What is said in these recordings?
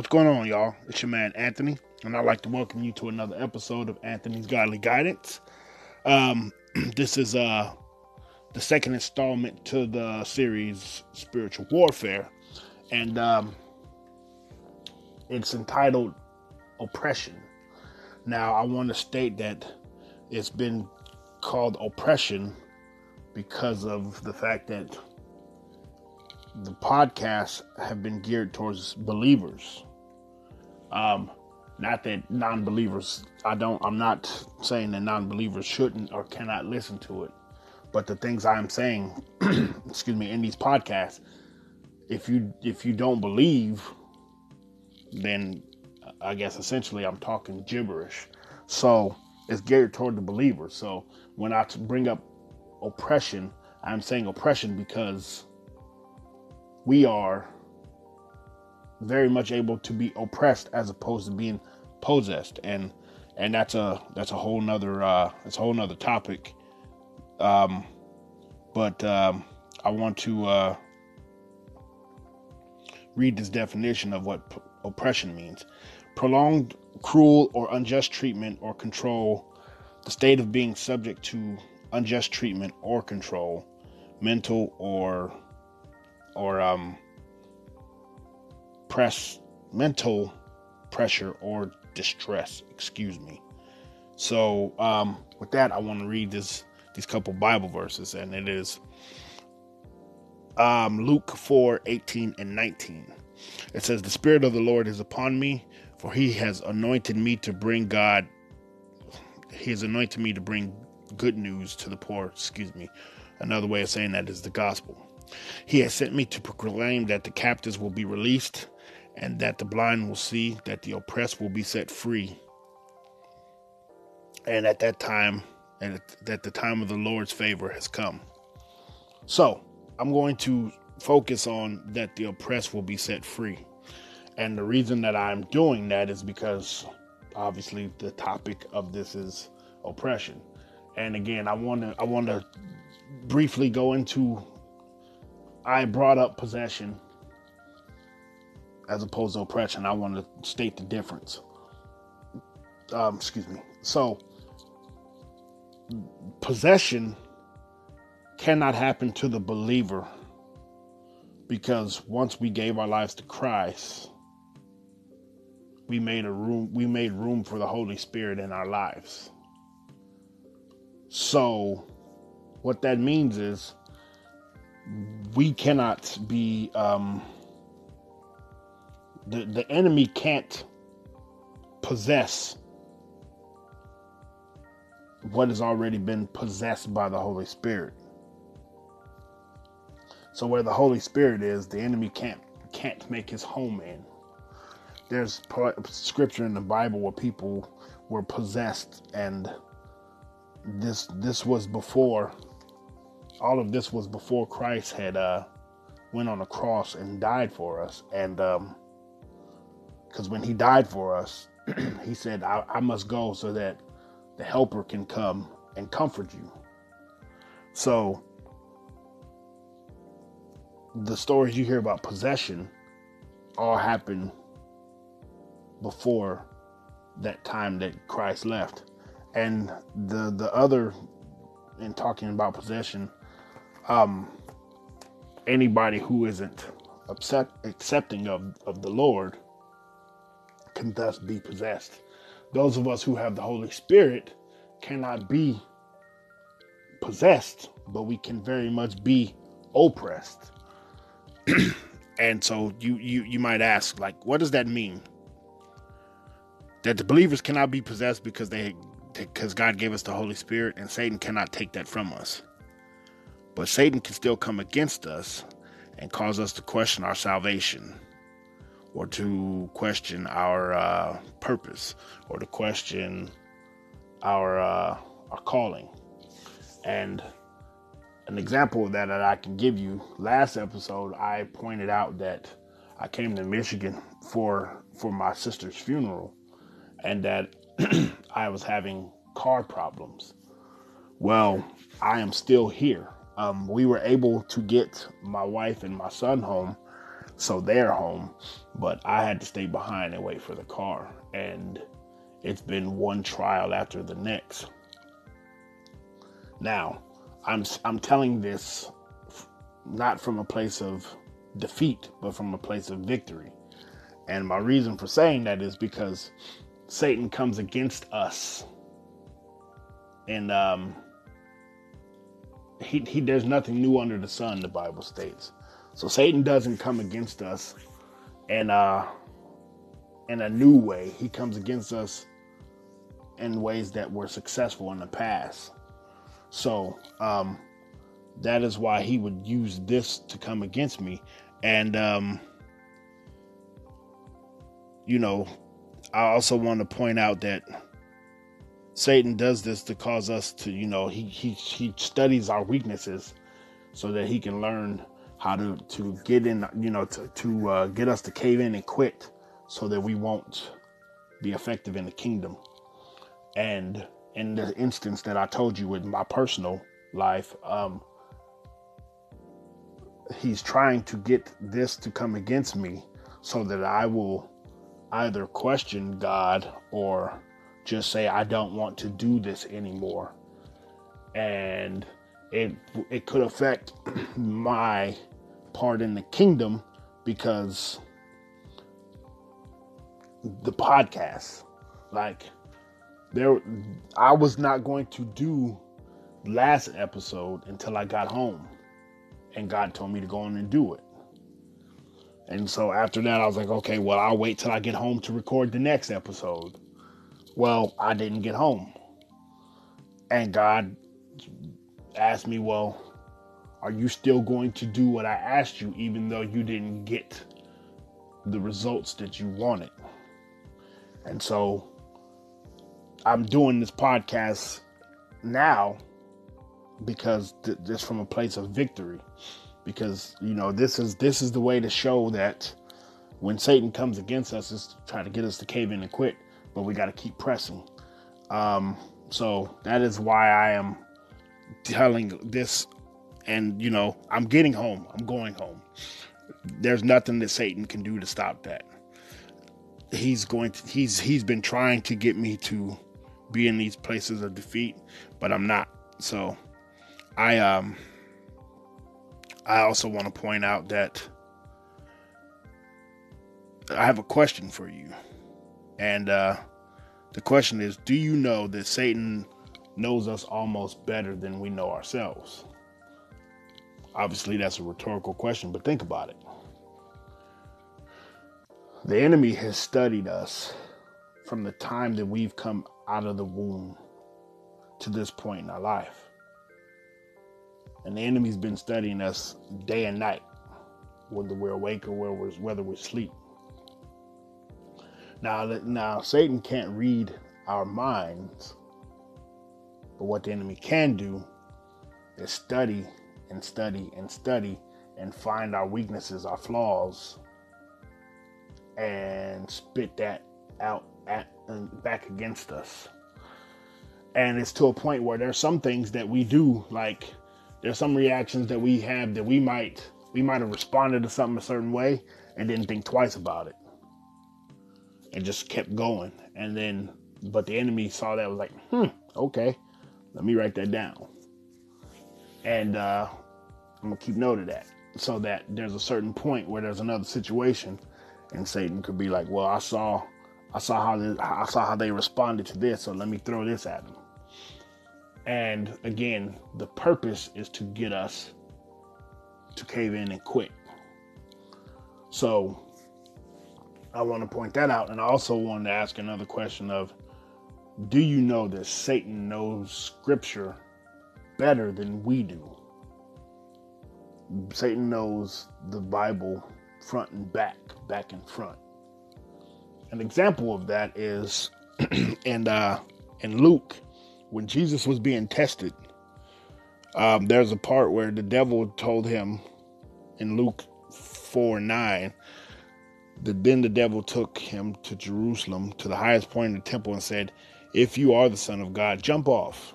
What's going on, y'all? It's your man Anthony, and I'd like to welcome you to another episode of Anthony's Godly Guidance. Um, this is uh the second installment to the series Spiritual Warfare, and um, it's entitled Oppression. Now, I want to state that it's been called oppression because of the fact that the podcasts have been geared towards believers. Um, not that non-believers. I don't. I'm not saying that non-believers shouldn't or cannot listen to it, but the things I'm saying, excuse me, in these podcasts, if you if you don't believe, then I guess essentially I'm talking gibberish. So it's geared toward the believer. So when I bring up oppression, I'm saying oppression because we are very much able to be oppressed as opposed to being possessed. And and that's a that's a whole nother uh that's a whole nother topic. Um but um i want to uh read this definition of what p- oppression means. Prolonged cruel or unjust treatment or control the state of being subject to unjust treatment or control mental or or um, press mental pressure or distress. Excuse me. So um, with that, I want to read this these couple Bible verses, and it is um, Luke 4, 18 and 19. It says, The Spirit of the Lord is upon me, for he has anointed me to bring God, he has anointed me to bring good news to the poor. Excuse me. Another way of saying that is the gospel. He has sent me to proclaim that the captives will be released, and that the blind will see, that the oppressed will be set free. And at that time, and that the time of the Lord's favor has come. So, I'm going to focus on that the oppressed will be set free. And the reason that I'm doing that is because obviously the topic of this is oppression. And again, I want to I want to briefly go into I brought up possession as opposed to oppression. I want to state the difference. Um, excuse me. So, possession cannot happen to the believer because once we gave our lives to Christ, we made a room we made room for the Holy Spirit in our lives. So, what that means is we cannot be um, the the enemy can't possess what has already been possessed by the Holy Spirit. So where the Holy Spirit is, the enemy can't can't make his home in. There's scripture in the Bible where people were possessed, and this this was before all of this was before Christ had uh, went on the cross and died for us. And because when he died for us, he said, I, I must go so that the helper can come and comfort you. So the stories you hear about possession all happen before that time that Christ left. And the the other in talking about possession, um, anybody who isn't upset, accepting of, of the Lord can thus be possessed. Those of us who have the Holy Spirit cannot be possessed, but we can very much be oppressed. and so you, you you might ask, like, what does that mean? That the believers cannot be possessed because they because God gave us the Holy Spirit and Satan cannot take that from us. But Satan can still come against us and cause us to question our salvation or to question our uh, purpose or to question our uh, our calling. And an example of that that I can give you last episode I pointed out that I came to Michigan for for my sister's funeral and that I was having car problems. Well, I am still here um, we were able to get my wife and my son home so they're home. But I had to stay behind and wait for the car. And it's been one trial after the next. Now, I'm I'm telling this not from a place of defeat, but from a place of victory. And my reason for saying that is because Satan comes against us. And um he, he there's nothing new under the sun, the Bible states. So Satan doesn't come against us in in a new way. He comes against us in ways that were successful in the past. So um that is why he would use this to come against me. And um you know, I also want to point out that Satan does this to cause us to, you know, he he he studies our weaknesses so that he can learn how to to get in, you know, to to uh, get us to cave in and quit, so that we won't be effective in the kingdom. And in the instance that I told you with my personal life, um, he's trying to get this to come against me so that I will either question God or just say I don't want to do this anymore. And it it could affect my part in the kingdom because the podcast like there I was not going to do last episode until I got home and God told me to go on and do it. And so after that I was like, okay, well I'll wait till I get home to record the next episode. Well, I didn't get home. And God asked me, well, are you still going to do what I asked you, even though you didn't get the results that you wanted? And so I'm doing this podcast now because th- just from a place of victory because you know this is this is the way to show that when satan comes against us is to try to get us to cave in and quit but we got to keep pressing um so that is why i am telling this and you know i'm getting home. I'm going home. There's nothing that satan can do to stop that. He's going to he's he's been trying to get me to be in these places of defeat but i'm not. So i um i also want to point out that i have a question for you. And uh the question is do you know that satan knows us almost better than we know ourselves Obviously, that's a rhetorical question, but think about it. The enemy has studied us from the time that we've come out of the womb to this point in our life. And the enemy's been studying us day and night, whether we're awake or whether we're, whether we're asleep. Now, now Satan can't read our minds, but what the enemy can do is study and study and study and find our weaknesses, our flaws, and spit that out at and back against us. And it's to a point where there's some things that we do, like there's some reactions that we have that we might we might have responded to something a certain way and didn't think twice about it. And just kept going. And then but the enemy saw that was like, hmm, okay, let me write that down. And uh I'm gonna keep note of that so that there's a certain point where there's another situation and Satan could be like, well, I saw, I saw how I saw how they responded to this, so let me throw this at them. And again, the purpose is to get us to cave in and quit. So I want to point that out, and I also wanted to ask another question of, do you know that Satan knows Scripture better than we do? Satan knows the Bible front and back, back and front. An example of that is in uh, in Luke when Jesus was being tested. Um, there's a part where the devil told him in Luke 4 9 that then the devil took him to Jerusalem to the highest point in the temple and said, If you are the Son of God, jump off.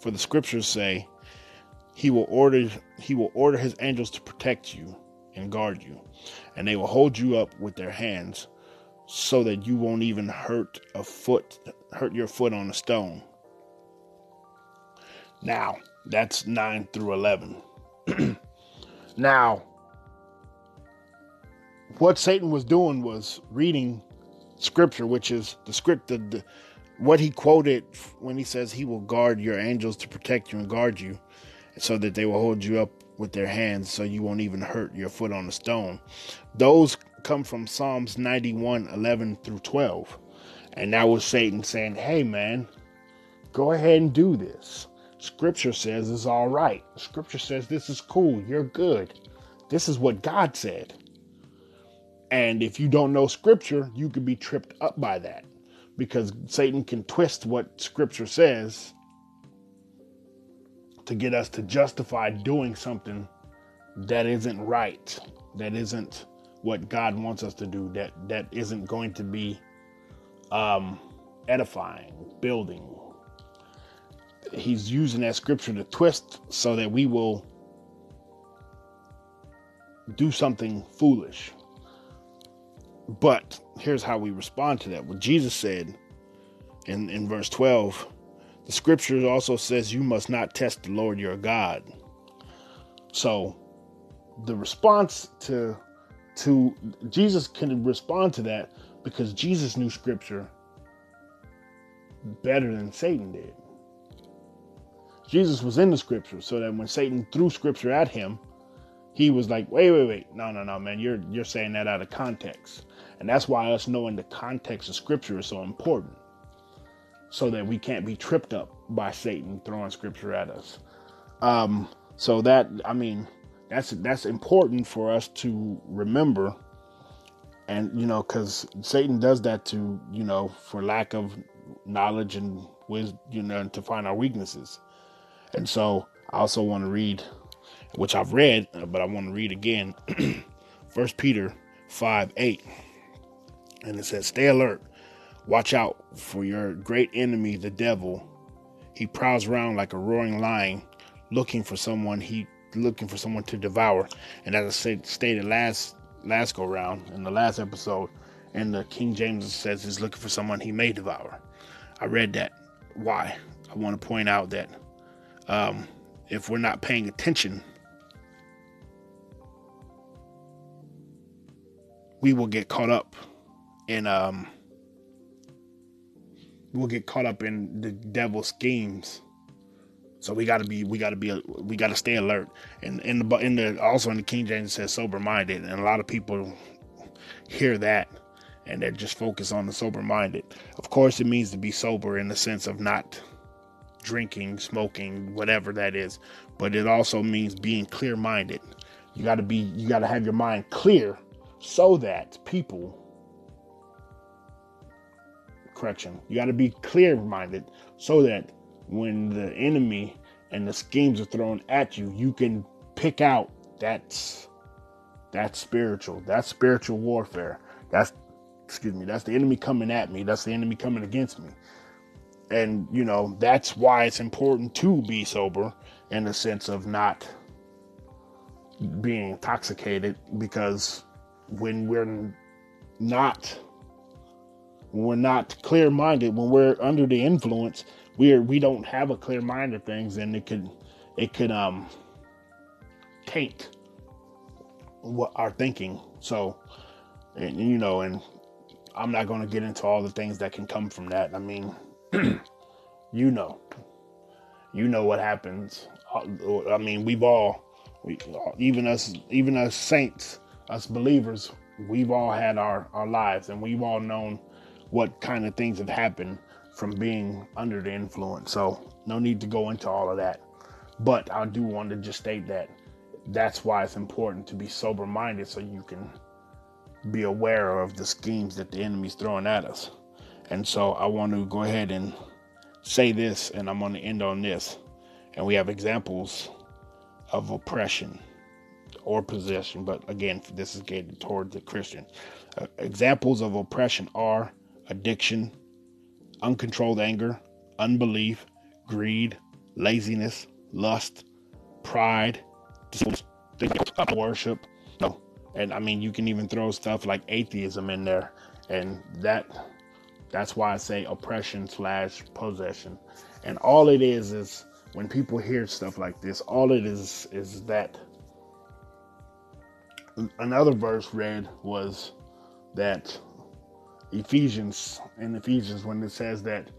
For the scriptures say, he will order he will order his angels to protect you and guard you. And they will hold you up with their hands so that you won't even hurt a foot hurt your foot on a stone. Now, that's 9 through 11. now, what Satan was doing was reading scripture, which is the script, the, the, what he quoted when he says he will guard your angels to protect you and guard you so that they will hold you up with their hands so you won't even hurt your foot on a stone. Those come from Psalms 91 11 through 12. And that was Satan saying, Hey, man, go ahead and do this. Scripture says it's all right. Scripture says this is cool. You're good. This is what God said. And if you don't know scripture, you could be tripped up by that because Satan can twist what scripture says to get us to justify doing something that isn't right, that isn't what God wants us to do, that that isn't going to be um, edifying, building. He's using that scripture to twist so that we will do something foolish. But here's how we respond to that. What Jesus said in, in verse 12 the scripture also says you must not test the Lord your God. So the response to to Jesus can respond to that because Jesus knew scripture better than Satan did. Jesus was in the scripture so that when Satan threw scripture at him, he was like, "Wait, wait, wait. No, no, no, man. You're you're saying that out of context." And that's why us knowing the context of scripture is so important. So that we can't be tripped up by Satan throwing scripture at us. Um, so that I mean, that's that's important for us to remember. And you know, because Satan does that to you know for lack of knowledge and wisdom, you know, to find our weaknesses. And so I also want to read, which I've read, but I want to read again, First Peter five eight. And it says, Stay alert. Watch out for your great enemy, the devil. He prowls around like a roaring lion, looking for someone he looking for someone to devour. And as I said, stated last last go round in the last episode, and the King James says he's looking for someone he may devour. I read that. Why? I want to point out that um, if we're not paying attention, we will get caught up and um, we'll get caught up in the devil's schemes. So we got to be, we got to be, we got to stay alert. And in the, in the, also in the King James says sober minded, and a lot of people hear that and they're just focused on the sober minded. Of course, it means to be sober in the sense of not drinking, smoking, whatever that is, but it also means being clear minded. You got to be, you got to have your mind clear so that people correction. You got to be clear minded so that when the enemy and the schemes are thrown at you, you can pick out that's that's spiritual. That's spiritual warfare. That's excuse me, that's the enemy coming at me. That's the enemy coming against me. And you know, that's why it's important to be sober in the sense of not being intoxicated because when we're not when we're not clear minded, when we're under the influence, we're we don't have a clear mind of things, and it could it could um taint what our thinking. So, and you know, and I'm not going to get into all the things that can come from that. I mean, you know, you know what happens. I mean, we've all, we, even us, even us saints, us believers, we've all had our our lives, and we've all known what kind of things have happened from being under the influence. So, no need to go into all of that. But I do want to just state that that's why it's important to be sober minded so you can be aware of the schemes that the enemy's throwing at us. And so, I want to go ahead and say this, and I'm going to end on this. And we have examples of oppression or possession, but again, this is getting toward the Christian. Uh, examples of oppression are addiction, uncontrolled anger, unbelief, greed, laziness, lust, pride, worship, no, And I mean, you can even throw stuff like atheism in there, and that that's why I say oppression slash possession. And all it is is when people hear stuff like this, all it is is that another verse read was that Ephesians in Ephesians when it says that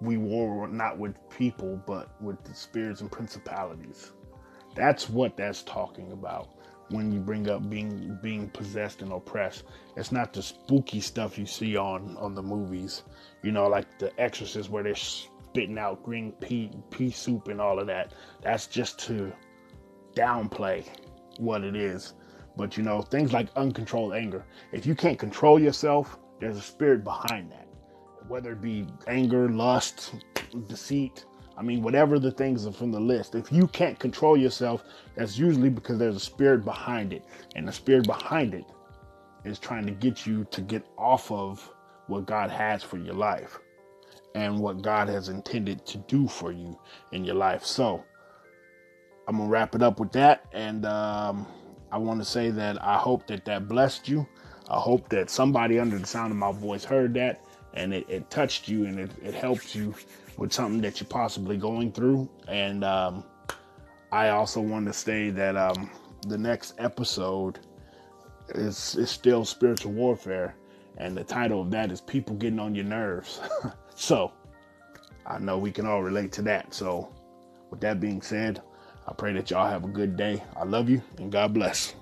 we war not with people but with the spirits and principalities. That's what that's talking about when you bring up being being possessed and oppressed. It's not the spooky stuff you see on on the movies, you know, like The Exorcist where they're spitting out green pea pea soup and all of that. That's just to downplay what it is. But you know, things like uncontrolled anger. If you can't control yourself, there's a spirit behind that. Whether it be anger, lust, deceit, I mean, whatever the things are from the list, if you can't control yourself, that's usually because there's a spirit behind it. And the spirit behind it is trying to get you to get off of what God has for your life and what God has intended to do for you in your life. So, I'm going to wrap it up with that. And um, I want to say that I hope that that blessed you. I hope that somebody under the sound of my voice heard that and it, it touched you and it, it helped you with something that you're possibly going through. And um, I also want to say that um, the next episode is, is still spiritual warfare. And the title of that is People Getting on Your Nerves. so I know we can all relate to that. So, with that being said, I pray that y'all have a good day. I love you and God bless.